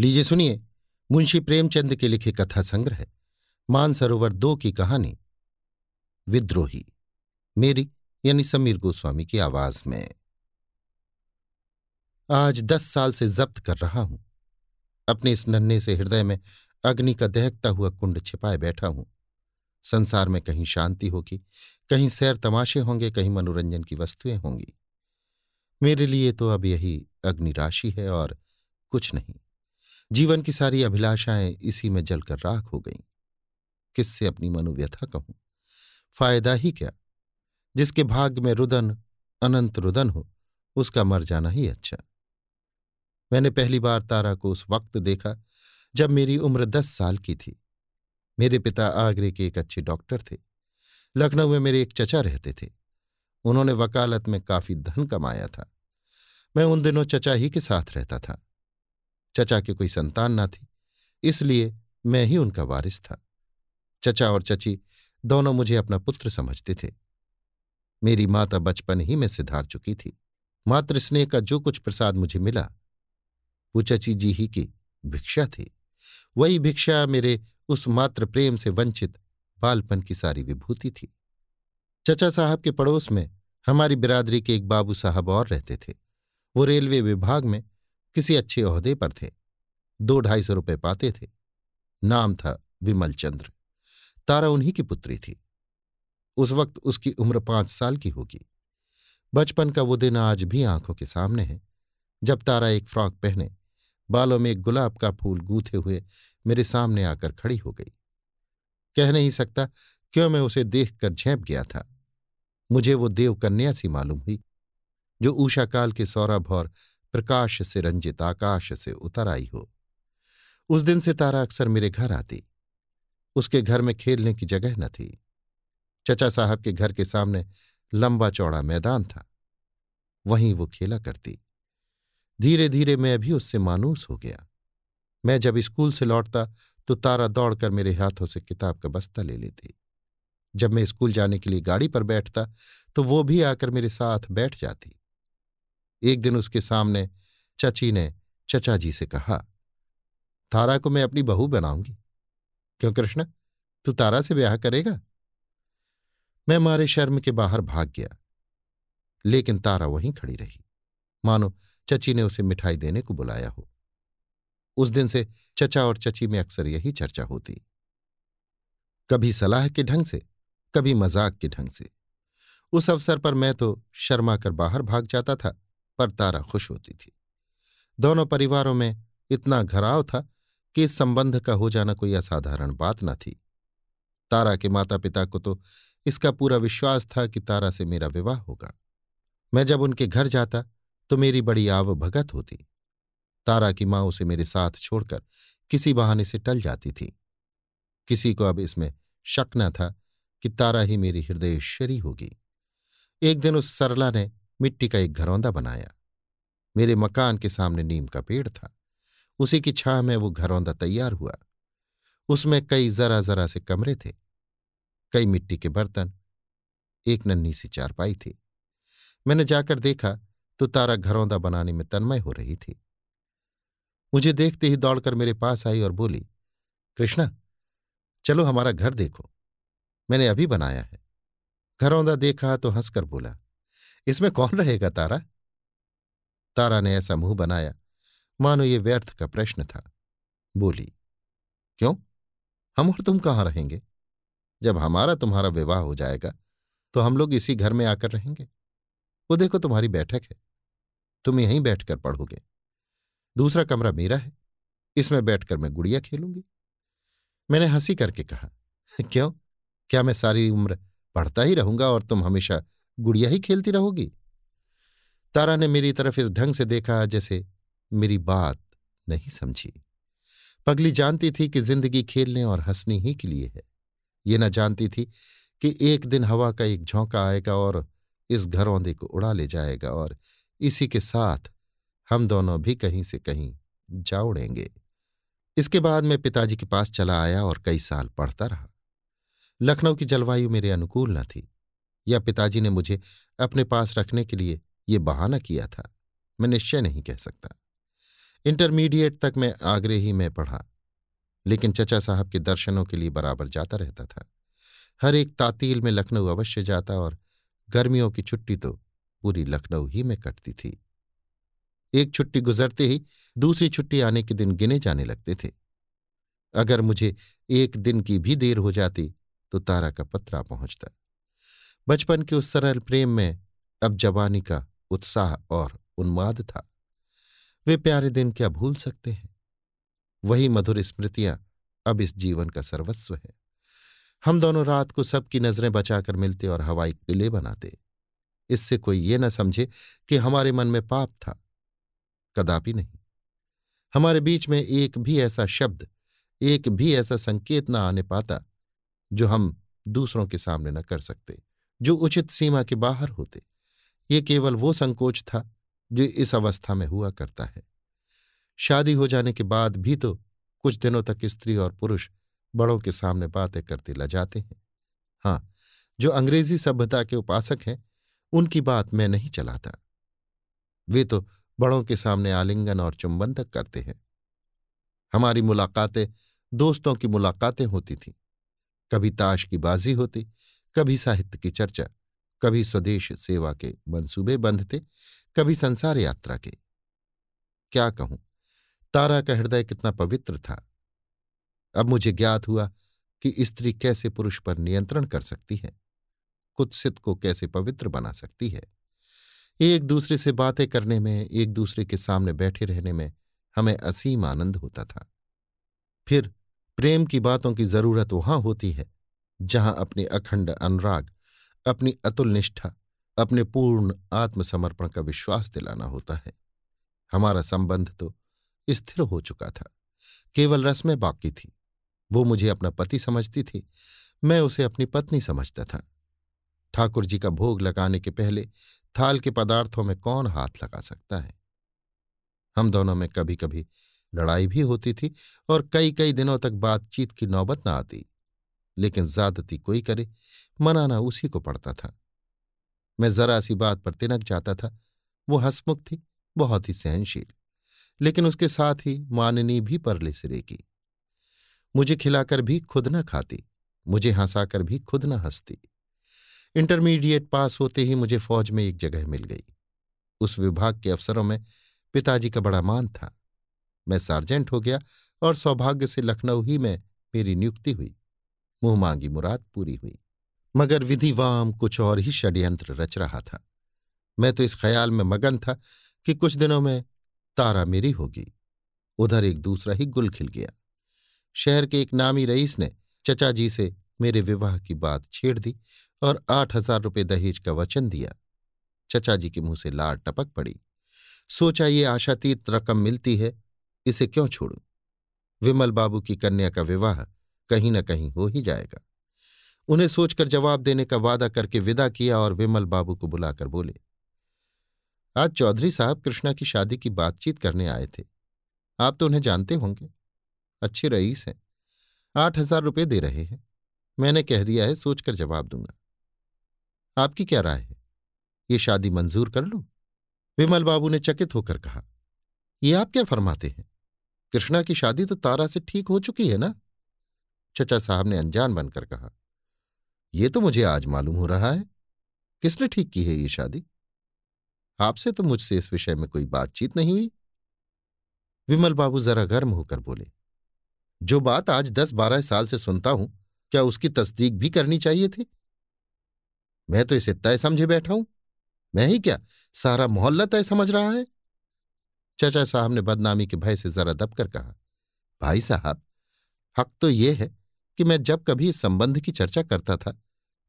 लीजिए सुनिए, मुंशी प्रेमचंद के लिखे कथा संग्रह, मानसरोवर दो की कहानी। विद्रोही, मेरी यानी समीर गोस्वामी की आवाज़ में। आज दस साल से जब्त कर रहा हूँ। अपने इस नन्हे से हृदय में अग्नि का दहकता हुआ कुंड छिपाए बैठा हूँ। संसार में कहीं शांति होगी, कहीं सैर तमाशे होंगे, कहीं मनोरंजन की वस्तुएँ होंगी। मेरे लिए तो अब यही अग्नि राशि है और कुछ नहीं। जीवन की सारी अभिलाषाएँ इसी में जलकर राख हो गईं। किससे अपनी मनोव्यथा कहूँ? फ़ायदा ही क्या? जिसके भाग्य में रुदन, अनंत रुदन हो, उसका मर जाना ही अच्छा। मैंने पहली बार तारा को उस वक्त देखा, जब मेरी उम्र दस साल की थी। मेरे पिता आगरे के एक अच्छे डॉक्टर थे। लखनऊ में मेरे एक चचा रहते थे। उन्होंने वकालत में काफ़ी धन कमाया था। मैं उन दिनों चचा ही के साथ रहता था। चचा के कोई संतान ना थी, इसलिए मैं ही उनका वारिस था। चचा और चची दोनों मुझे अपना पुत्र समझते थे। मेरी माता बचपन ही में सिधार चुकी थी। मातृ स्नेह का जो कुछ प्रसाद मुझे मिला, वो चची जी ही की भिक्षा थी। वही भिक्षा मेरे उस मात्र प्रेम से वंचित बालपन की सारी विभूति थी। चचा साहब के पड़ोस में हमारी बिरादरी के एक बाबू साहब और रहते थे। वो रेलवे विभाग में किसी अच्छे ओहदे पर थे। दो ढाई सौ रुपये पाते थे। नाम था विमल चंद्र। तारा उन्हीं की पुत्री थी। उस वक्त उसकी उम्र पाँच साल की होगी। बचपन का वो दिन आज भी आँखों के सामने है। जब तारा एक फ्रॉक पहने, बालों में एक गुलाब का फूल गूथे हुए मेरे सामने आकर खड़ी हो गई। कह नहीं सकता क्यों मैं उसे देखकर झेप गया था। मुझे वो देवकन्या सी मालूम हुई, जो ऊषाकाल के सौरभ और प्रकाश से रंजित आकाश से उतर आई हो। उस दिन से तारा अक्सर मेरे घर आती। उसके घर में खेलने की जगह न थी। चचा साहब के घर के सामने लंबा चौड़ा मैदान था। वहीं वो खेला करती। धीरे धीरे मैं भी उससे मानूस हो गया। मैं जब स्कूल से लौटता तो तारा दौड़कर मेरे हाथों से किताब का बस्ता ले लेती। जब मैं स्कूल जाने के लिए गाड़ी पर बैठता तो वो भी आकर मेरे साथ बैठ जाती। एक दिन उसके सामने चची ने चचा जी से कहा, तारा को मैं अपनी बहू बनाऊँगी। क्यों कृष्ण? तू तारा से ब्याह करेगा? मैं मारे शर्म के बाहर भाग गया, लेकिन तारा वहीं खड़ी रही। मानो चची ने उसे मिठाई देने को बुलाया हो। उस दिन से चचा और चची में अक्सर यही चर्चा होती। कभी सलाह के ढंग से, कभी मज़ाक के ढंग से। उस अवसर पर मैं तो शर्मा कर बाहर भाग जाता था। पर तारा खुश होती थी। दोनों परिवारों में इतना घराव था कि इस संबंध का हो जाना कोई असाधारण बात न थी। तारा के माता पिता को तो इसका पूरा विश्वास था कि तारा से मेरा विवाह होगा। मैं जब उनके घर जाता तो मेरी बड़ी आव भगत होती। तारा की माँ उसे मेरे साथ छोड़कर किसी बहाने से टल जाती थी। किसी को अब इसमें शक न था कि तारा ही मेरी हृदयश्वरी होगी। एक दिन उस सरला ने मिट्टी का एक घरौंदा बनाया। मेरे मकान के सामने नीम का पेड़ था। उसी की छाह में वो घरौंदा तैयार हुआ। उसमें कई जरा जरा से कमरे थे। कई मिट्टी के बर्तन। एक नन्ही सी चारपाई थी। मैंने जाकर देखा तो तारा घरौंदा बनाने में तन्मय हो रही थी। मुझे देखते ही दौड़कर मेरे पास आई और बोली, कृष्णा, चलो हमारा घर देखो। मैंने अभी बनाया है। घरौंदा देखा तो हंसकर बोला इसमें कौन रहेगा तारा? तारा ने ऐसा मुँह बनाया। मानो ये व्यर्थ का प्रश्न था। बोली, क्यों? हम और तुम कहाँ रहेंगे? जब हमारा तुम्हारा विवाह हो जाएगा तो हम लोग इसी घर में आकर रहेंगे। वो देखो तुम्हारी बैठक है। तुम यहीं बैठकर पढ़ोगे। दूसरा कमरा मेरा है। इसमें बैठकर मैं गुड़िया खेलूँगी। मैंने हँसी करके कहा, क्यों? क्या मैं सारी उम्र पढ़ता ही रहूँगा और तुम हमेशा गुड़िया ही खेलती रहोगी। तारा ने मेरी तरफ़ इस ढंग से देखा जैसे मेरी बात नहीं समझी। पगली जानती थी कि ज़िंदगी खेलने और हंसने ही के लिए है। ये न जानती थी कि एक दिन हवा का एक झोंका आएगा और इस घरौंदे को उड़ा ले जाएगा और इसी के साथ हम दोनों भी कहीं से कहीं जा उड़ेंगे। इसके बाद मैं पिताजी के पास चला आया और कई साल पढ़ता रहा। लखनऊ की जलवायु मेरे अनुकूल न थी। या पिताजी ने मुझे अपने पास रखने के लिए ये बहाना किया था। मैं निश्चय नहीं कह सकता। इंटरमीडिएट तक मैं आगरे ही में पढ़ा, लेकिन चचा साहब के दर्शनों के लिए बराबर जाता रहता था। हर एक तातील में लखनऊ अवश्य जाता और गर्मियों की छुट्टी तो पूरी लखनऊ ही में कटती थी। एक छुट्टी गुजरते ही दूसरी छुट्टी आने के दिन गिने जाने लगते थे। अगर मुझे एक दिन की भी देर हो जाती तो तारा का पत्रा पहुँचता। बचपन के उस सरल प्रेम में अब जवानी का उत्साह और उन्माद था। वे प्यारे दिन क्या भूल सकते हैं? वही मधुर स्मृतियाँ अब इस जीवन का सर्वस्व है। हम दोनों रात को सबकी नज़रें बचाकर मिलते और हवाई किले बनाते। इससे कोई ये न समझे कि हमारे मन में पाप था। कदापि नहीं। हमारे बीच में एक भी ऐसा शब्द, एक भी ऐसा संकेत न आने पाता जो हम दूसरों के सामने न कर सकते। जो उचित सीमा के बाहर होते। ये केवल वो संकोच था, जो इस अवस्था में हुआ करता है। शादी हो जाने के बाद भी तो कुछ दिनों तक स्त्री और पुरुष बड़ों के सामने बातें करते लजाते हैं। हाँ जो अंग्रेज़ी सभ्यता के उपासक हैं, उनकी बात मैं नहीं चलाता। वे तो बड़ों के सामने आलिंगन और चुंबन तक करते हैं। हमारी मुलाकातें दोस्तों की मुलाकातें होती थीं। कभी ताश की बाजी होती कभी साहित्य की चर्चा, कभी स्वदेश सेवा के मंसूबे बंधते, कभी संसार यात्रा के। क्या कहूँ, तारा का हृदय कितना पवित्र था। अब मुझे ज्ञात हुआ कि स्त्री कैसे पुरुष पर नियंत्रण कर सकती है कुत्सित को कैसे पवित्र बना सकती है। एक दूसरे से बातें करने में, एक दूसरे के सामने बैठे रहने में हमें असीम आनंद होता था। फिर प्रेम की बातों की ज़रूरत वहाँ होती है जहाँ अपने अखंड अनुराग, अपनी अतुल निष्ठा, अपने पूर्ण आत्मसमर्पण का विश्वास दिलाना होता है। हमारा संबंध तो स्थिर हो चुका था। केवल रस्में बाकी थी। वो मुझे अपना पति समझती थी। मैं उसे अपनी पत्नी समझता था। ठाकुर जी का भोग लगाने के पहले थाल के पदार्थों में कौन हाथ लगा सकता है? हम दोनों में कभी कभी लड़ाई भी होती थी और कई कई दिनों तक बातचीत की नौबत न आती। लेकिन ज्यादती कोई करे, मनाना उसी को पड़ता था। मैं जरा सी बात पर तिनक जाता था। वो हंसमुख थी, बहुत ही सहनशील, लेकिन उसके साथ ही माननी भी परले सिरे की। मुझे खिलाकर भी खुद न खाती, मुझे हंसाकर भी खुद न हंसती। इंटरमीडिएट पास होते ही मुझे फौज में एक जगह मिल गई। उस विभाग के अफसरों में पिताजी का बड़ा मान था। मैं सार्जेंट हो गया और सौभाग्य से लखनऊ ही में मेरी नियुक्ति हुई। मुँह मांगी मुराद पूरी हुई। मगर विधिवाम कुछ और ही षड्यंत्र रच रहा था। मैं तो इस ख्याल में मगन था कि कुछ दिनों में तारा मेरी होगी। उधर एक दूसरा ही गुल खिल गया। शहर के एक नामी रईस ने चचा जी से मेरे विवाह की बात छेड़ दी और आठ हज़ार रुपये दहेज का वचन दिया। चचा जी के मुँह से लार टपक पड़ी। सोचा, ये आशातीत रकम मिलती है, इसे क्यों छोड़ू? विमल बाबू की कन्या का विवाह कहीं ना कहीं हो ही जाएगा। उन्हें सोचकर जवाब देने का वादा करके विदा किया और विमल बाबू को बुलाकर बोले, आज चौधरी साहब कृष्णा की शादी की बातचीत करने आए थे। आप तो उन्हें जानते होंगे। अच्छे रईस हैं। आठ हज़ार रुपये दे रहे हैं। मैंने कह दिया है, सोचकर जवाब दूँगा। आपकी क्या राय है? ये शादी मंजूर कर लूँ? विमल बाबू ने चकित होकर कहा, ये आप क्या फरमाते हैं? कृष्णा की शादी तो तारा से ठीक हो चुकी है ना? चचा साहब ने अनजान बनकर कहा, ये तो मुझे आज मालूम हो रहा है। किसने ठीक की है ये शादी? आपसे तो मुझसे इस विषय में कोई बातचीत नहीं हुई। विमल बाबू जरा गर्म होकर बोले, जो बात आज दस बारह साल से सुनता हूँ, क्या उसकी तस्दीक भी करनी चाहिए थी? मैं तो इसे तय समझे बैठा हूँ। मैं ही क्या सारा मोहल्ला तय समझ रहा है? चचा साहब ने बदनामी के भय से जरा दबकर कहा, भाई साहब, हक तो ये है कि मैं जब कभी इस संबंध की चर्चा करता था,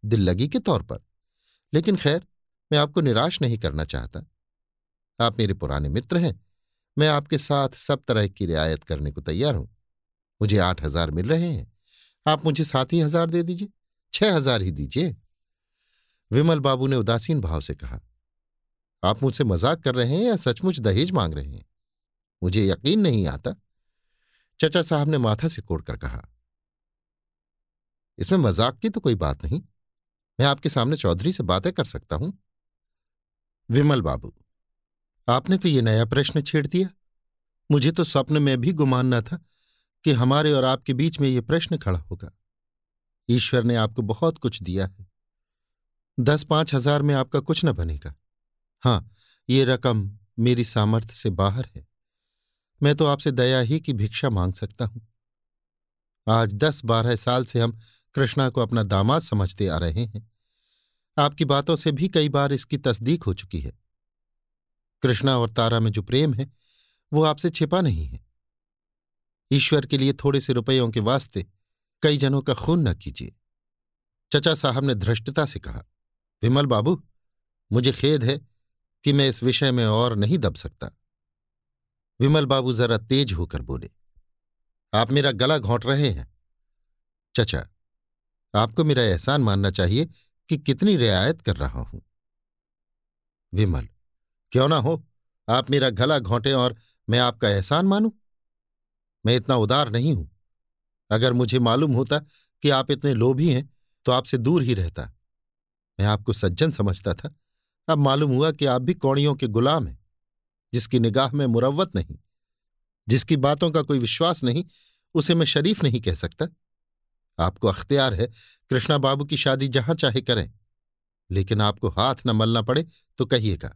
दिल लगी के तौर पर। लेकिन खैर, मैं आपको निराश नहीं करना चाहता। आप मेरे पुराने मित्र हैं। मैं आपके साथ सब तरह की रियायत करने को तैयार हूँ। मुझे आठ हज़ार मिल रहे हैं। आप मुझे सात ही हज़ार दे दीजिए, छह हज़ार ही दीजिए। विमल बाबू ने उदासीन भाव से कहा, आप मुझसे मज़ाक कर रहे हैं या सचमुच दहेज मांग रहे हैं? मुझे यकीन नहीं आता। चचा साहब ने माथा से कोड़कर कहा इसमें मज़ाक की तो कोई बात नहीं। मैं आपके सामने चौधरी से बातें कर सकता हूँ। विमल बाबू, आपने तो ये नया प्रश्न छेड़ दिया। मुझे तो स्वप्न में भी गुमान न था कि हमारे और आपके बीच में ये प्रश्न खड़ा होगा। ईश्वर ने आपको बहुत कुछ दिया है। दस पाँच हज़ार में आपका कुछ न बनेगा। हाँ, ये रकम मेरी सामर्थ्य से बाहर है। मैं तो आपसे दया ही की भिक्षा मांग सकता हूँ। आज दस बारह साल से हम कृष्णा को अपना दामाद समझते आ रहे हैं। आपकी बातों से भी कई बार इसकी तस्दीक हो चुकी है। कृष्णा और तारा में जो प्रेम है, वो आपसे छिपा नहीं है। ईश्वर के लिए थोड़े से रुपयों के वास्ते कई जनों का खून न कीजिए। चचा साहब ने धृष्टता से कहा, विमल बाबू, मुझे खेद है कि मैं इस विषय में और नहीं दब सकता। विमल बाबू जरा तेज होकर बोले, आप मेरा गला घोंट रहे हैं। चचा आपको मेरा एहसान मानना चाहिए कि कितनी रियायत कर रहा हूँ। विमल, क्यों ना हो? आप मेरा गला घोंटे और मैं आपका एहसान मानूं? मैं इतना उदार नहीं हूँ। अगर मुझे मालूम होता कि आप इतने लोभी हैं तो आपसे दूर ही रहता। मैं आपको सज्जन समझता था। अब मालूम हुआ कि आप भी कौड़ियों के गुलाम हैं, जिसकी निगाह में मुरवत नहीं, जिसकी बातों का कोई विश्वास नहीं, उसे मैं शरीफ नहीं कह सकता। आपको अख्तियार है, कृष्णा बाबू की शादी जहाँ चाहे करें। लेकिन आपको हाथ न मलना पड़े तो कहिएगा।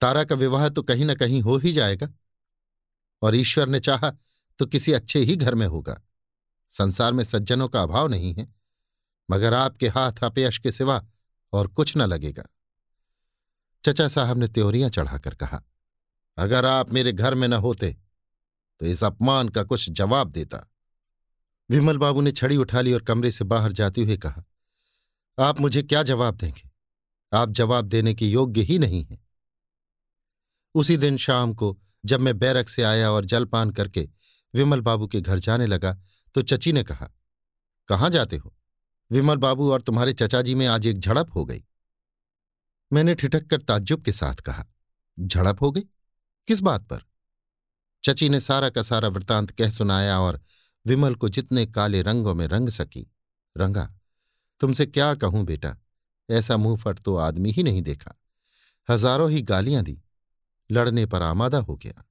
तारा का विवाह तो कहीं ना कहीं हो ही जाएगा। और ईश्वर ने चाहा तो किसी अच्छे ही घर में होगा। संसार में सज्जनों का अभाव नहीं है, मगर आपके हाथ अपयश के सिवा और कुछ न लगेगा। चचा साहब ने त्योरियाँ चढ़ाकर कहा, अगर आप मेरे घर में न होते तो इस अपमान का कुछ जवाब देता। विमल बाबू ने छड़ी उठा ली और कमरे से बाहर जाते हुए कहा, आप मुझे क्या जवाब देंगे? आप जवाब देने के योग्य ही नहीं हैं। उसी दिन शाम को जब मैं बैरक से आया और जलपान करके विमल बाबू के घर जाने लगा तो चची ने कहा, कहाँ जाते हो? विमल बाबू और तुम्हारे चचा जी में आज एक झड़प हो गई। मैंने ठिठक कर ताज्जुब के साथ कहा, झड़प हो गई? किस बात पर? चची ने सारा का सारा वृतांत कह सुनाया और विमल को जितने काले रंगों में रंग सकी। रंगा, तुमसे क्या कहूँ बेटा? ऐसा मुँह फट तो आदमी ही नहीं देखा। हज़ारों ही गालियाँ दी। लड़ने पर आमादा हो गया।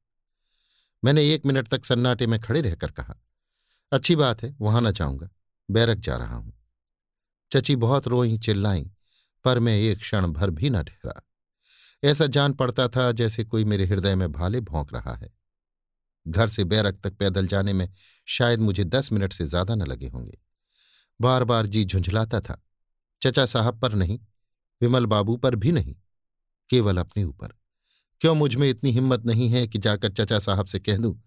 मैंने एक मिनट तक सन्नाटे में खड़े रहकर कहा, अच्छी बात है, वहाँ न जाऊँगा। बैरक जा रहा हूँ। चची बहुत रोई, चिल्लाई, पर मैं एक क्षण भर भी न ठहरा। ऐसा जान पड़ता था जैसे कोई मेरे हृदय में भाले भोंक रहा है। घर से बैरक तक पैदल जाने में शायद मुझे दस मिनट से ज़्यादा न लगे होंगे। बार बार जी झुंझलाता था। चचा साहब पर नहीं, विमल बाबू पर भी नहीं, केवल अपने ऊपर। क्यों मुझमें इतनी हिम्मत नहीं है कि जाकर चचा साहब से कह दूँ,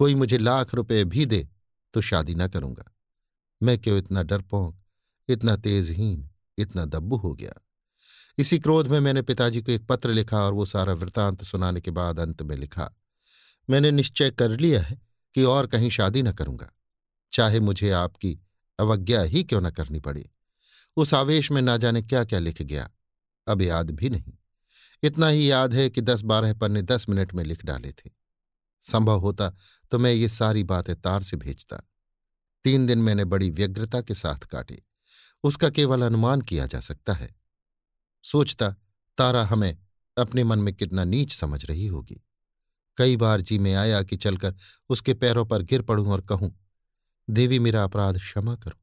कोई मुझे लाख रुपए भी दे तो शादी न करूँगा। मैं क्यों इतना डरपोंक, इतना तेजहीन, इतना दब्बू हो गया? इसी क्रोध में मैंने पिताजी को एक पत्र लिखा और वो सारा वृतांत सुनाने के बाद अंत में लिखा मैंने निश्चय कर लिया है कि और कहीं शादी न करूँगा। चाहे मुझे आपकी अवज्ञा ही क्यों न करनी पड़े। उस आवेश में ना जाने क्या क्या लिख गया। अब याद भी नहीं। इतना ही याद है कि दस बारह पन्ने दस मिनट में लिख डाले थे। संभव होता तो मैं ये सारी बातें तार से भेजता। तीन दिन मैंने बड़ी व्यग्रता के साथ काटे। उसका केवल अनुमान किया जा सकता है। सोचता, तारा हमें अपने मन में कितना नीच समझ रही होगी। कई बार जी में आया कि चलकर उसके पैरों पर गिर पड़ूं और कहूँ, देवी, मेरा अपराध क्षमा करो।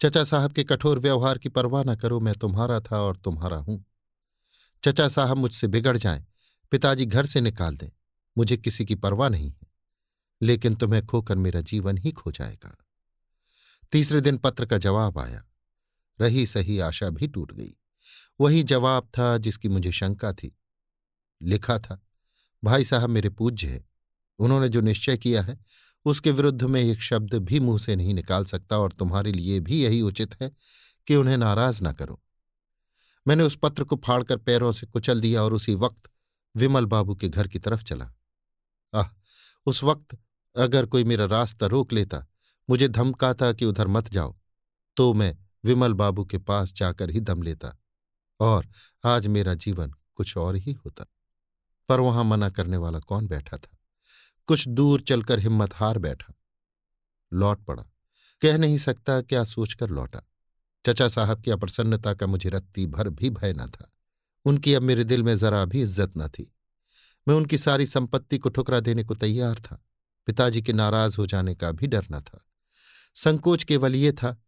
चचा साहब के कठोर व्यवहार की परवाह न करो, मैं तुम्हारा था और तुम्हारा हूँ। चचा साहब मुझसे बिगड़ जाएँ, पिताजी घर से निकाल दें, मुझे किसी की परवाह नहीं है, लेकिन तुम्हें खोकर मेरा जीवन ही खो जाएगा। तीसरे दिन पत्र का जवाब आया। रही सही आशा भी टूट गई। वही जवाब था जिसकी मुझे शंका थी। लिखा था भाई साहब मेरे पूज्य है। उन्होंने जो निश्चय किया है, उसके विरुद्ध में एक शब्द भी मुँह से नहीं निकाल सकता और तुम्हारे लिए भी यही उचित है कि उन्हें नाराज़ ना करो। मैंने उस पत्र को फाड़कर पैरों से कुचल दिया और उसी वक्त विमल बाबू के घर की तरफ़ चला। आह, उस वक्त अगर कोई मेरा रास्ता रोक लेता, मुझे धमकाता कि उधर मत जाओ तो मैं विमल बाबू के पास जाकर ही दम लेता और आज मेरा जीवन कुछ और ही होता। पर वहाँ मना करने वाला कौन बैठा था? कुछ दूर चलकर हिम्मत हार बैठा। लौट पड़ा। कह नहीं सकता क्या सोचकर लौटा। चचा साहब की अप्रसन्नता का मुझे रत्ती भर भी भय न था। उनकी अब मेरे दिल में जरा भी इज़्ज़त न थी। मैं उनकी सारी संपत्ति को ठुकरा देने को तैयार था। पिताजी के नाराज़ हो जाने का भी डर न था। संकोच केवल ये था,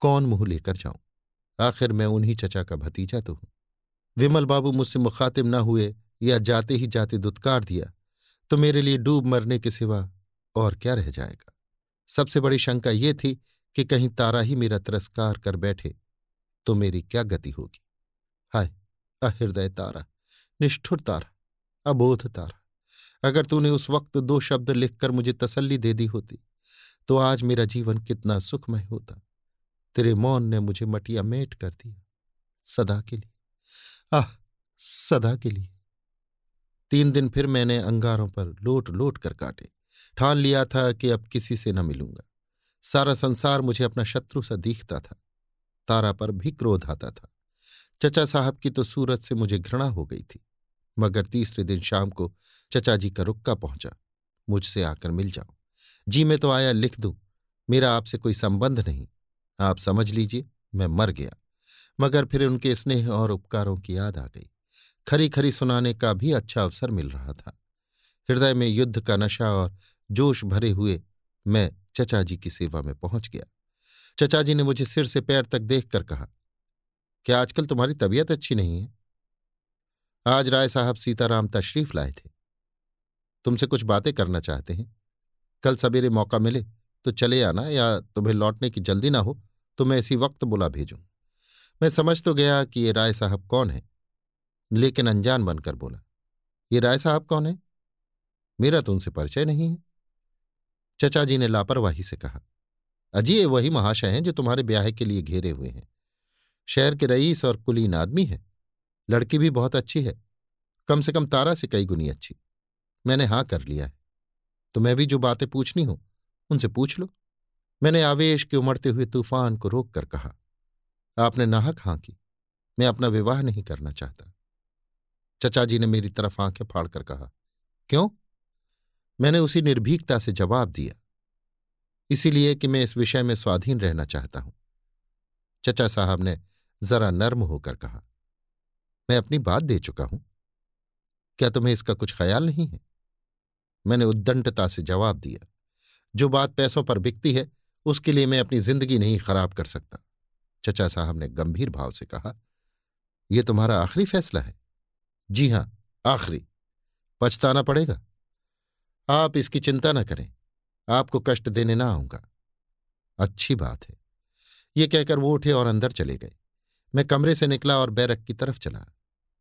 कौन मुँह लेकर जाऊँ? आखिर मैं उन्हीं चचा का भतीजा तो हूँ। विमल बाबू मुझसे मुखातिब न हुए या जाते ही जाते दुत्कार दिया तो मेरे लिए डूब मरने के सिवा और क्या रह जाएगा? सबसे बड़ी शंका ये थी कि कहीं तारा ही मेरा तिरस्कार कर बैठे तो मेरी क्या गति होगी? हाय, अहृदय तारा, निष्ठुर तारा, अबोध तारा। अगर तूने उस वक्त दो शब्द लिखकर मुझे तसल्ली दे दी होती तो आज मेरा जीवन कितना सुखमय होता। तेरे मौन ने मुझे मटिया मेट कर दिया, सदा के लिए। आह, सदा के लिए। तीन दिन फिर मैंने अंगारों पर लोट लोट कर काटे। ठान लिया था कि अब किसी से न मिलूँगा। सारा संसार मुझे अपना शत्रु सा दिखता था। तारा पर भी क्रोध आता था। चचा साहब की तो सूरत से मुझे घृणा हो गई थी। मगर तीसरे दिन शाम को चचा जी का रुक्का पहुँचा। मुझसे आकर मिल जाओ। जी मैं तो आया लिख दूँ। मेरा आपसे कोई संबंध नहीं। आप समझ लीजिए, मैं मर गया। मगर फिर उनके स्नेह और उपकारों की याद आ गई। खरी खरी सुनाने का भी अच्छा अवसर मिल रहा था। हृदय में युद्ध का नशा और जोश भरे हुए मैं चचा जी की सेवा में पहुँच गया। चचा जी ने मुझे सिर से पैर तक देखकर कहा, क्या आजकल तुम्हारी तबीयत अच्छी नहीं है? आज राय साहब सीताराम तशरीफ़ लाए थे। तुमसे कुछ बातें करना चाहते हैं। कल सवेरे मौका मिले तो चले आना या तुम्हें लौटने की जल्दी ना हो तो मैं इसी वक्त बुला भेजूं। मैं समझ तो गया कि ये राय साहब कौन है। लेकिन अनजान बनकर बोला, ये राय साहब कौन है? मेरा तो उनसे परिचय नहीं है। चचा जी ने लापरवाही से कहा, अजी वही महाशय हैं जो तुम्हारे ब्याह के लिए घेरे हुए हैं। शहर के रईस और कुलीन आदमी है। लड़की भी बहुत अच्छी है। कम से कम तारा से कई गुनी अच्छी। मैंने हाँ कर लिया है। तो मैं भी जो बातें पूछनी हो, उनसे पूछ लो। मैंने आवेश के उमड़ते हुए तूफ़ान को रोक कर कहा, आपने नाहक हाँ की। मैं अपना विवाह नहीं करना चाहता। चचा जी ने मेरी तरफ़ आँखें फाड़कर कहा, क्यों? मैंने उसी निर्भीकता से जवाब दिया। इसीलिए कि मैं इस विषय में स्वाधीन रहना चाहता हूँ। चचा साहब ने जरा नर्म होकर कहा, मैं अपनी बात दे चुका हूँ। क्या तुम्हें इसका कुछ ख्याल नहीं है? मैंने उद्दंडता से जवाब दिया, जो बात पैसों पर बिकती है, उसके लिए मैं अपनी ज़िंदगी नहीं खराब कर सकता। चचा साहब ने गंभीर भाव से कहा यह तुम्हारा आखिरी फैसला है। जी हाँ, आखिरी। पछताना पड़ेगा। आप इसकी चिंता न करें। आपको कष्ट देने ना आऊँगा। अच्छी बात है। ये कहकर वो उठे और अंदर चले गए। मैं कमरे से निकला और बैरक की तरफ़ चला।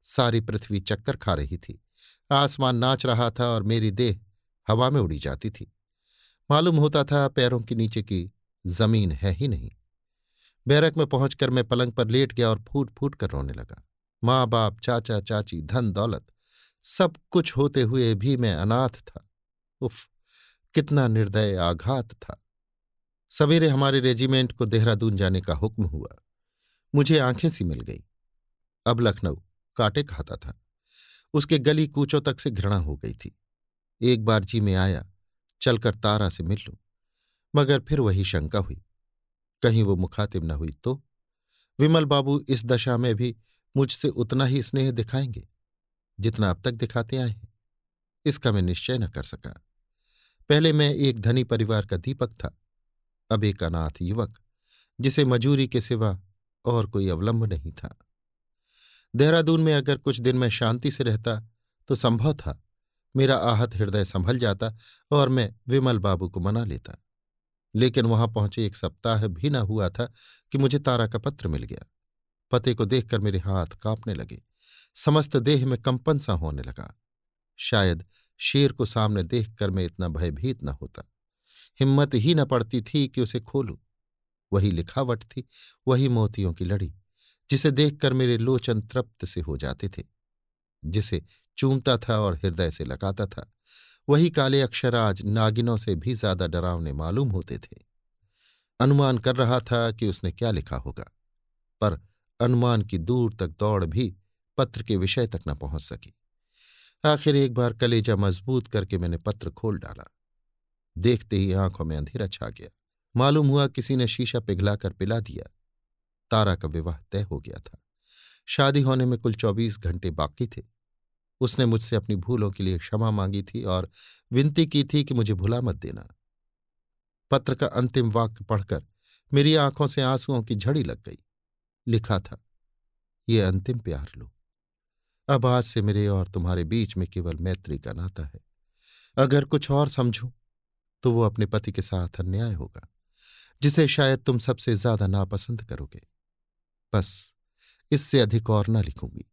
सारी पृथ्वी चक्कर खा रही थी। आसमान नाच रहा था और मेरी देह हवा में उड़ी जाती थी। मालूम होता था पैरों के नीचे की ज़मीन है ही नहीं। बैरक में पहुंचकर मैं पलंग पर लेट गया और फूट फूट कर रोने लगा। माँ बाप चाचा, चाची, धन, दौलत, सब कुछ होते हुए भी मैं अनाथ था। उफ, कितना निर्दय आघात था। सवेरे हमारे रेजिमेंट को देहरादून जाने का हुक्म हुआ। मुझे आँखें सी मिल गई। अब लखनऊ, काटे खाता था। उसके गली कूचों तक से घृणा हो गई थी। एक बार जी में आया, चलकर तारा से मिल लूँ। मगर फिर वही शंका हुई। कहीं वो मुखातिब न हुई तो? विमल बाबू इस दशा में भी मुझसे उतना ही स्नेह दिखाएँगे, जितना अब तक दिखाते आए हैं। इसका मैं निश्चय न कर सका। पहले मैं एक धनी परिवार का दीपक था, अब एक अनाथ युवक, जिसे मजूरी के सिवा और कोई अवलंब नहीं था। देहरादून में अगर कुछ दिन मैं शांति से रहता तो संभव था मेरा आहत हृदय संभल जाता और मैं विमल बाबू को मना लेता। लेकिन वहाँ पहुँचे एक सप्ताह भी न हुआ था कि मुझे तारा का पत्र मिल गया। पते को देखकर मेरे हाथ कांपने लगे। समस्त देह में कंपन सा होने लगा। शायद शेर को सामने देखकर मैं इतना भयभीत न होता। हिम्मत ही न पड़ती थी कि उसे खोलूं। वही लिखावट थी, वही मोतियों की लड़ी, जिसे देखकर मेरे लोचन तृप्त से हो जाते थे। जिसे चूमता था और हृदय से लगाता था, वही काले अक्षर आज नागिनों से भी ज़्यादा डरावने मालूम होते थे। अनुमान कर रहा था कि उसने क्या लिखा होगा, पर अनुमान की दूर तक दौड़ भी पत्र के विषय तक न पहुँच सकी। आखिर एक बार कलेजा मज़बूत करके मैंने पत्र खोल डाला। देखते ही आँखों में अंधेरा छा गया। मालूम हुआ किसी ने शीशा पिघलाकर पिला दिया। तारा का विवाह तय हो गया था। शादी होने में कुल चौबीस घंटे बाकी थे। उसने मुझसे अपनी भूलों के लिए क्षमा मांगी थी और विनती की थी कि मुझे भुला मत देना। पत्र का अंतिम वाक्य पढ़कर मेरी आँखों से आंसुओं की झड़ी लग गई। लिखा था, ये अंतिम प्यार लो। अब आज से मेरे और तुम्हारे बीच में केवल मैत्री का नाता है। अगर कुछ और समझूं तो वो अपने पति के साथ अन्याय होगा, जिसे शायद तुम सबसे ज़्यादा नापसंद करोगे। बस, इससे अधिक और ना लिखूँगी।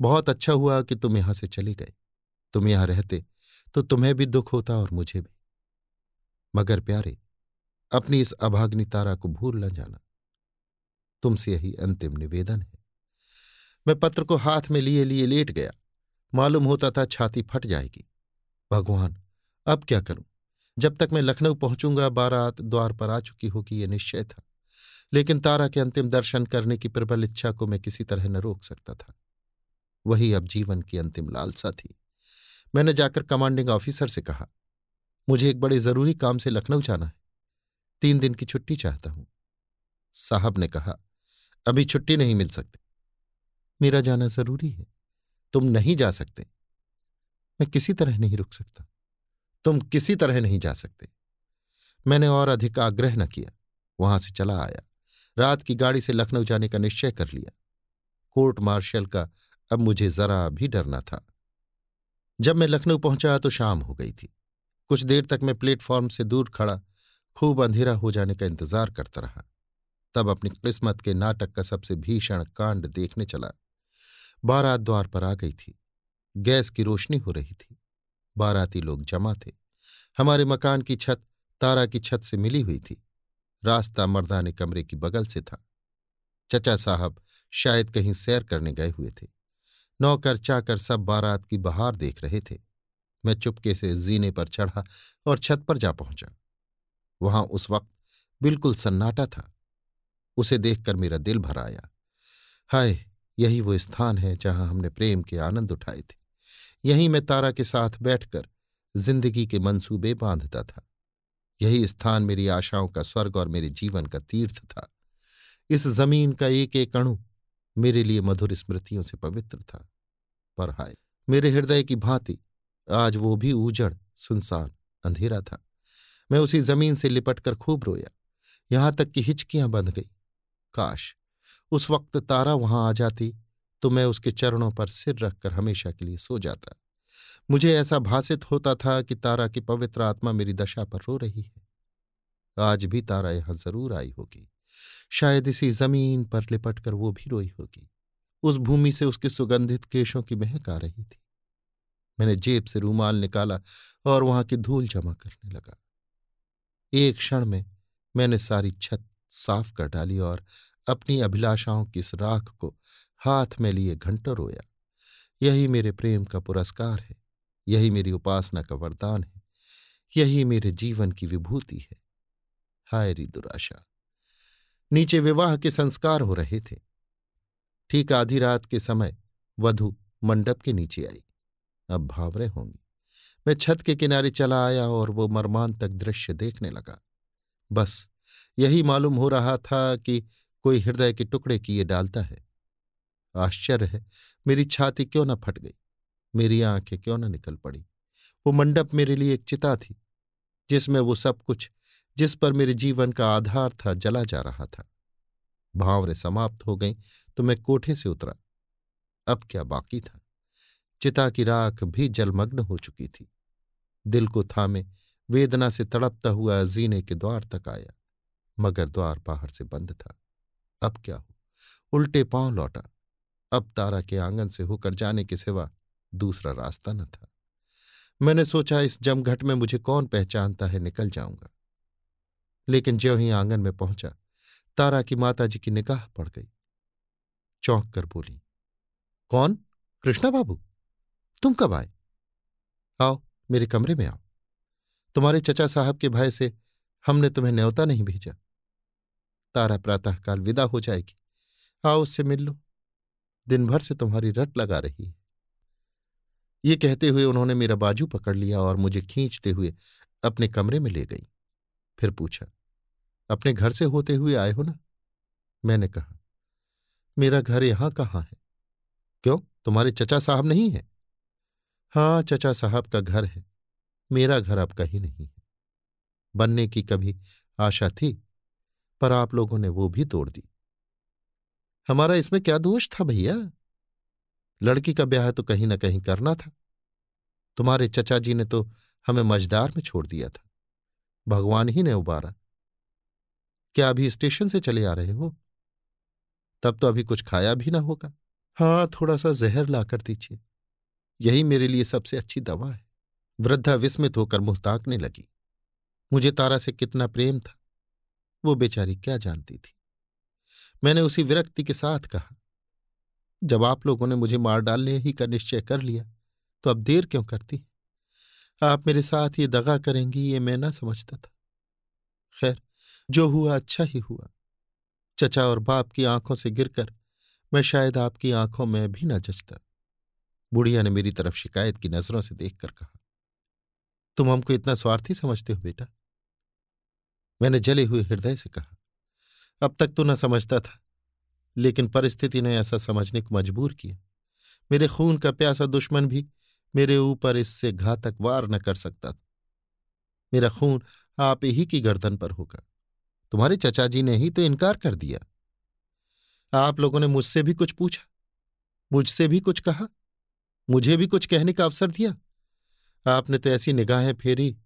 बहुत अच्छा हुआ कि तुम यहाँ से चले गए। तुम यहाँ रहते तो तुम्हें भी दुख होता और मुझे भी। मगर प्यारे, अपनी इस अभाग्नि तारा को भूल न जाना। तुमसे यही अंतिम निवेदन है। मैं पत्र को हाथ में लिए लिए लेट गया। मालूम होता था छाती फट जाएगी। भगवान, अब क्या करूँ? जब तक मैं लखनऊ पहुंचूँगा, बारात द्वार पर आ चुकी होगी यह निश्चय था। लेकिन तारा के अंतिम दर्शन करने की प्रबल इच्छा को मैं किसी तरह न रोक सकता था। वही अब जीवन की अंतिम लालसा थी। मैंने जाकर कमांडिंग ऑफिसर से कहा, मुझे एक बड़े ज़रूरी काम से लखनऊ जाना है। तीन दिन की छुट्टी चाहता हूँ। साहब ने कहा अभी छुट्टी नहीं मिल सकती। मेरा जाना ज़रूरी है। तुम नहीं जा सकते। मैं किसी तरह नहीं रुक सकता। तुम किसी तरह नहीं जा सकते। मैंने और अधिक आग्रह न किया। वहाँ से चला आया। रात की गाड़ी से लखनऊ जाने का निश्चय कर लिया। कोर्ट मार्शल का अब मुझे जरा भी डरना था। जब मैं लखनऊ पहुँचा तो शाम हो गई थी। कुछ देर तक मैं प्लेटफॉर्म से दूर खड़ा, खूब अंधेरा हो जाने का इंतज़ार करता रहा। तब अपनी किस्मत के नाटक का सबसे भीषण कांड देखने चला। बारात द्वार पर आ गई थी। गैस की रोशनी हो रही थी। बाराती लोग जमा थे। हमारे मकान की छत तारा की छत से मिली हुई थी। रास्ता मर्दाने कमरे की बगल से था। चचा साहब शायद कहीं सैर करने गए हुए थे। नौकर चाकर सब बारात की बहार देख रहे थे। मैं चुपके से जीने पर चढ़ा और छत पर जा पहुँचा। वहाँ उस वक्त बिल्कुल सन्नाटा था। उसे देखकर मेरा दिल भर आया। हाय, यही वो स्थान है जहाँ हमने प्रेम के आनंद उठाए थे। यहीं मैं तारा के साथ बैठकर ज़िंदगी के मंसूबे बांधता था। यही स्थान मेरी आशाओं का स्वर्ग और मेरे जीवन का तीर्थ था। इस ज़मीन का एक एक अणु मेरे लिए मधुर स्मृतियों से पवित्र था। पर हाय, मेरे हृदय की भांति आज वो भी उजड़ सुनसान, अंधेरा था। मैं उसी ज़मीन से लिपटकर खूब रोया। यहाँ तक कि हिचकियाँ बंध गई। काश, उस वक्त तारा वहाँ आ जाती तो मैं उसके चरणों पर सिर रखकर हमेशा के लिए सो जाता। मुझे ऐसा भाषित होता था कि तारा की पवित्र आत्मा मेरी दशा पर रो रही है। आज भी तारा यहाँ ज़रूर आई होगी। शायद इसी ज़मीन पर लिपटकर वो भी रोई होगी। उस भूमि से उसके सुगंधित केशों की महक आ रही थी। मैंने जेब से रूमाल निकाला और वहाँ की धूल जमा करने लगा। एक क्षण में मैंने सारी छत साफ़ कर डाली और अपनी अभिलाषाओं की इस राख को हाथ में लिए घंटों रोया। यही मेरे प्रेम का पुरस्कार है, यही मेरी उपासना का वरदान है, यही मेरे जीवन की विभूति है। हाय री दुराशा। नीचे विवाह के संस्कार हो रहे थे। ठीक आधी रात के समय वधु मंडप के नीचे आई। अब भावरे होंगी। मैं छत के किनारे चला आया और वो मर्मांतक दृश्य देखने लगा। बस यही मालूम हो रहा था कि कोई हृदय के टुकड़े किए डालता है। आश्चर्य है, मेरी छाती क्यों न फट गई? मेरी आँखें क्यों न निकल पड़ी? वो मंडप मेरे लिए एक चिता थी, जिसमें वो सब कुछ, जिस पर मेरे जीवन का आधार था, जला जा रहा था। भावरें समाप्त हो गईं तो मैं कोठे से उतरा। अब क्या बाकी था? चिता की राख भी जलमग्न हो चुकी थी। दिल को थामे, वेदना से तड़पता हुआ जीने के द्वार तक आया। मगर द्वार बाहर से बंद था। अब क्या हो उल्टे पाँव लौटा। अब तारा के आँगन से होकर जाने के सिवा दूसरा रास्ता न था। मैंने सोचा, इस जमघट में मुझे कौन पहचानता है, निकल जाऊँगा। लेकिन ज्यों ही आँगन में पहुँचा, तारा की माताजी की निगाह पड़ गई। चौंक कर बोली, कौन? कृष्णा बाबू? तुम कब आए? आओ, मेरे कमरे में आओ। तुम्हारे चचा साहब के भय से हमने तुम्हें न्योता नहीं भेजा। तारा प्रातःकाल विदा हो जाएगी। आओ उससे मिल लो। दिन भर से तुम्हारी रट लगा रही है। ये कहते हुए उन्होंने मेरा बाजू पकड़ लिया और मुझे खींचते हुए अपने कमरे में ले गई। फिर पूछा, अपने घर से होते हुए आए हो ना? मैंने कहा, मेरा घर यहाँ कहाँ है? क्यों? तुम्हारे चचा साहब नहीं है? हाँ चचा साहब का घर है। मेरा घर अब कहीं नहीं है। बनने की कभी आशा थी पर आप लोगों ने वो भी तोड़ दी। हमारा इसमें क्या दोष था भैया? लड़की का ब्याह तो कहीं ना कहीं करना था। तुम्हारे चचा जी ने तो हमें मजदार में छोड़ दिया था। भगवान ही ने उबारा। क्या अभी स्टेशन से चले आ रहे हो? तब तो अभी कुछ खाया भी ना होगा। हाँ थोड़ा सा जहर लाकर दीजिए। यही मेरे लिए सबसे अच्छी दवा है। वृद्धा विस्मित होकर मुँह ताकने लगी। मुझे तारा से कितना प्रेम था। वो बेचारी क्या जानती थी? मैंने उसी विरक्ति के साथ कहा, जब आप लोगों ने मुझे मार डालने ही का निश्चय कर लिया तो अब देर क्यों करती आप मेरे साथ ये दगा करेंगी, ये मैं ना समझता था। खैर, जो हुआ अच्छा ही हुआ। चचा और बाप की आँखों से गिरकर मैं शायद आपकी आँखों में भी ना जचता। बुढ़िया ने मेरी तरफ़ शिकायत की नज़रों से देखकर कहा, तुम हमको इतना स्वार्थी समझते हो बेटा? मैंने जले हुए हृदय से कहा। अब तक तो न समझता था, लेकिन परिस्थिति ने ऐसा समझने को मजबूर किया। मेरे खून का प्यासा दुश्मन भी मेरे ऊपर इससे घातक वार न कर सकता था। मेरा खून आप ही की गर्दन पर होगा। तुम्हारे चचा जी ने ही तो इनकार कर दिया। आप लोगों ने मुझसे भी कुछ पूछा, मुझसे भी कुछ कहा, मुझे भी कुछ कहने का अवसर दिया। आपने तो ऐसी निगाहें फेरी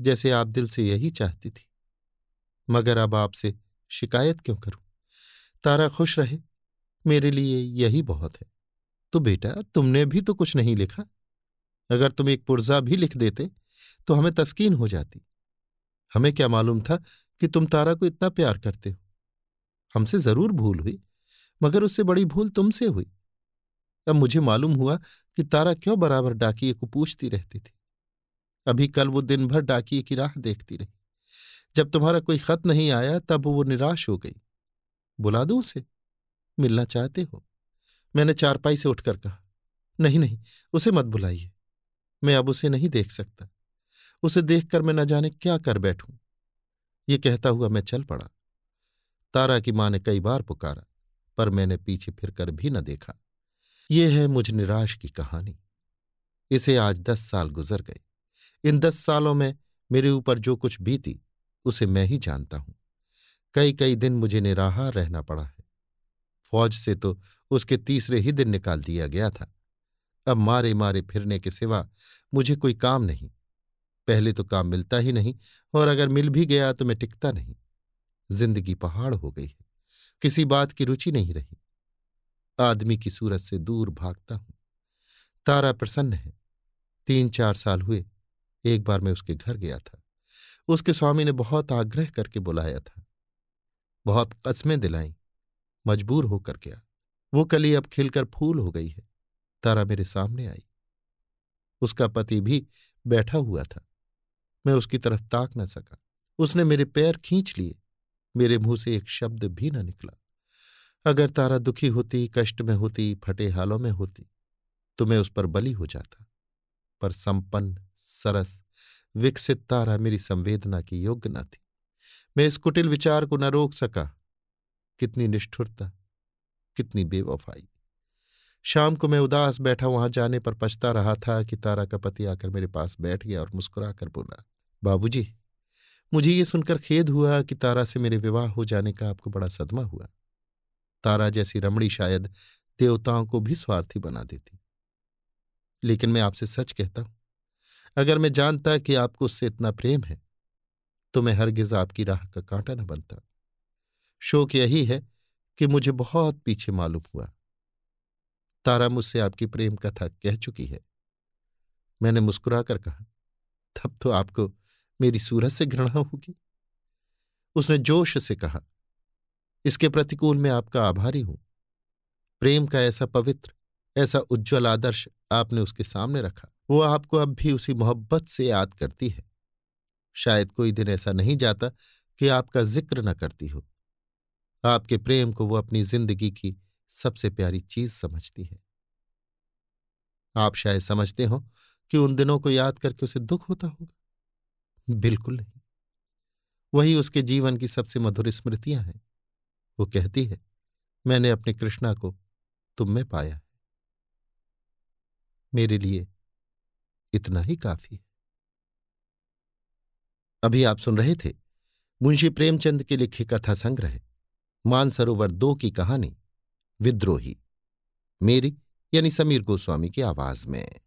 जैसे आप दिल से यही चाहती थी। मगर अब आपसे शिकायत क्यों करूँ? तारा खुश रहे, मेरे लिए यही बहुत है। तो बेटा, तुमने भी तो कुछ नहीं लिखा। अगर तुम एक पुर्जा भी लिख देते तो हमें तस्कीन हो जाती। हमें क्या मालूम था कि तुम तारा को इतना प्यार करते हो? हमसे ज़रूर भूल हुई, मगर उससे बड़ी भूल तुमसे हुई। अब मुझे मालूम हुआ कि तारा क्यों बराबर डाकिए को पूछती रहती थी। अभी कल वो दिन भर डाकिए की राह देखती रही। जब तुम्हारा कोई खत नहीं आया, तब वो निराश हो गई। बुला दो उसे? मिलना चाहते हो? मैंने चारपाई से उठकर कहा, नहीं नहीं, उसे मत बुलाइए। मैं अब उसे नहीं देख सकता। उसे देखकर मैं न जाने क्या कर बैठूं? ये कहता हुआ मैं चल पड़ा। तारा की माँ ने कई बार पुकारा, पर मैंने पीछे फिरकर भी न देखा। ये है मुझ निराश की कहानी। इसे आज दस साल गुजर गए। इन दस सालों में मेरे ऊपर जो कुछ बीती उसे मैं ही जानता हूँ। कई कई दिन मुझे निराहार रहना पड़ा है। फौज से तो उसके तीसरे ही दिन निकाल दिया गया था। अब मारे मारे फिरने के सिवा मुझे कोई काम नहीं। पहले तो काम मिलता ही नहीं और अगर मिल भी गया तो मैं टिकता नहीं। ज़िंदगी पहाड़ हो गई है। किसी बात की रुचि नहीं रही। आदमी की सूरत से दूर भागता हूँ। तारा प्रसन्न है। तीन चार साल हुए। एक बार मैं उसके घर गया था। उसके स्वामी ने बहुत आग्रह करके बुलाया था। बहुत कस्में दिलाई, मजबूर होकर गया वो कली अब खिलकर फूल हो गई है, तारा मेरे सामने आई। उसका पति भी बैठा हुआ था। मैं उसकी तरफ़ ताक न सका। उसने मेरे पैर खींच लिए। मेरे मुँह से एक शब्द भी न निकला। अगर तारा दुखी होती, कष्ट में होती, फटे हालों में होती तो मैं उस पर बली हो जाता। पर संपन्न, सरस, विकसित तारा मेरी संवेदना की योग्य न थी। मैं इस कुटिल विचार को न रोक सका। कितनी निष्ठुरता, कितनी बेवफाई। शाम को मैं उदास बैठा वहाँ जाने पर पछता रहा था कि तारा का पति आकर मेरे पास बैठ गया और मुस्कुराकर बोला, बाबूजी, मुझे ये सुनकर खेद हुआ कि तारा से मेरे विवाह हो जाने का आपको बड़ा सदमा हुआ। तारा जैसी रमणी शायद देवताओं को भी स्वार्थी बना देती। लेकिन मैं आपसे सच कहता हूँ, अगर मैं जानता कि आपको उससे इतना प्रेम है तो मैं हरगिज आपकी राह का कांटा न बनता। शोक यही है कि मुझे बहुत पीछे मालूम हुआ। तारा मुझसे आपकी प्रेम कथा कह चुकी है। मैंने मुस्कुराकर कहा, तब तो आपको मेरी सूरत से घृणा होगी। उसने जोश से कहा, इसके प्रतिकूल मैं आपका आभारी हूँ। प्रेम का ऐसा पवित्र, ऐसा उज्जवल आदर्श आपने उसके सामने रखा, वो आपको अब भी उसी मोहब्बत से याद करती है। शायद कोई दिन ऐसा नहीं जाता कि आपका ज़िक्र न करती हो। आपके प्रेम को वो अपनी ज़िंदगी की सबसे प्यारी चीज़ समझती है। आप शायद समझते हो कि उन दिनों को याद करके उसे दुख होता होगा। बिल्कुल नहीं। वही उसके जीवन की सबसे मधुर स्मृतियाँ हैं। वो कहती है, मैंने अपनी कृष्णा को तुम में पाया मेरे लिए इतना ही काफ़ी है। अभी आप सुन रहे थे मुंशी प्रेमचंद के लिखे कथा संग्रह, मानसरोवर दो की कहानी, विद्रोही, मेरी यानी समीर गोस्वामी की आवाज़ में।